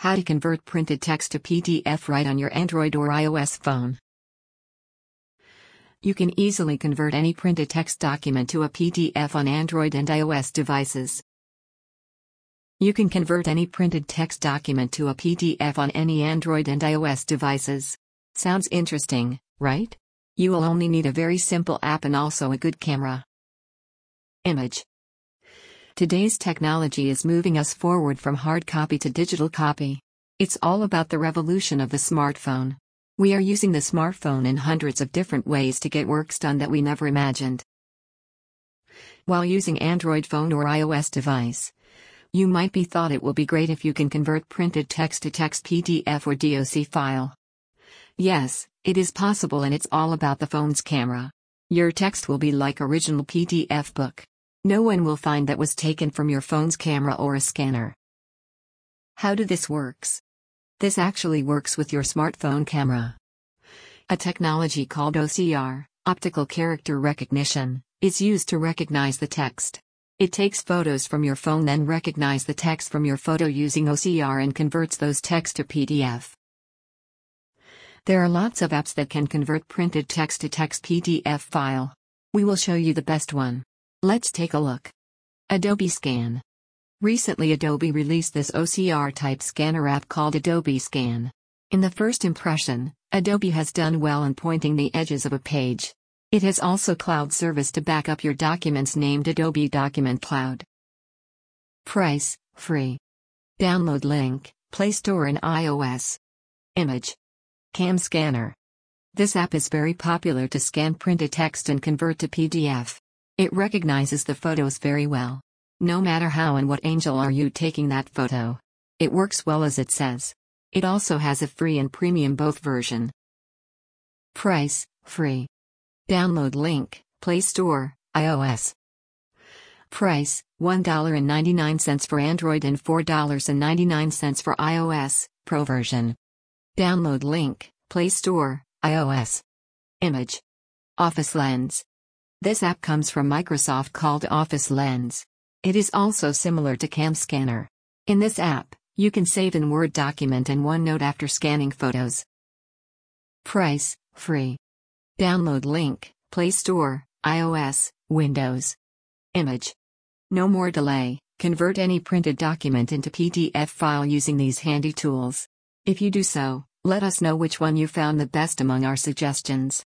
How to convert printed text to PDF right on your Android or iOS phone. You can easily convert any printed text document to a PDF on Android and iOS devices. You can convert any printed text document to a PDF on any Android and iOS devices. Sounds interesting, right? You will only need a very simple app and also a good camera. Image Today's technology is moving us forward from hard copy to digital copy. It's all about the revolution of the smartphone. We are using the smartphone in hundreds of different ways to get works done that we never imagined. While using Android phone or iOS device, you might be thought it will be great if you can convert printed text to text PDF or DOC file. Yes, it is possible and it's all about the phone's camera. Your text will be like original PDF book. No one will find that was taken from your phone's camera or a scanner. How do this works? This actually works with your smartphone camera. A technology called OCR, optical character recognition, is used to recognize the text. It takes photos from your phone then recognize the text from your photo using OCR and converts those text to PDF. There are lots of apps that can convert printed text to text PDF file. We will show you the best one. Let's take a look. Adobe Scan. Recently, Adobe released this OCR type scanner app called Adobe Scan. In the first impression, Adobe has done well in pointing the edges of a page. It has also cloud service to back up your documents named Adobe Document Cloud. Price free. Download link Play Store and iOS. Image Cam Scanner. This app is very popular to scan printed text and convert to PDF. It recognizes the photos very well. No matter how and what angel are you taking that photo. It works well as it says. It also has a free and premium both version. Price, free. Download link, Play Store, iOS. Price, $1.99 for Android and $4.99 for iOS, Pro version. Download link, Play Store, iOS. Image. Office Lens. This app comes from Microsoft called Office Lens. It is also similar to Cam Scanner. In this app, you can save in Word document and OneNote after scanning photos. Price, free. Download link, Play Store, iOS, Windows. Image. No more delay, convert any printed document into PDF file using these handy tools. If you do so, let us know which one you found the best among our suggestions.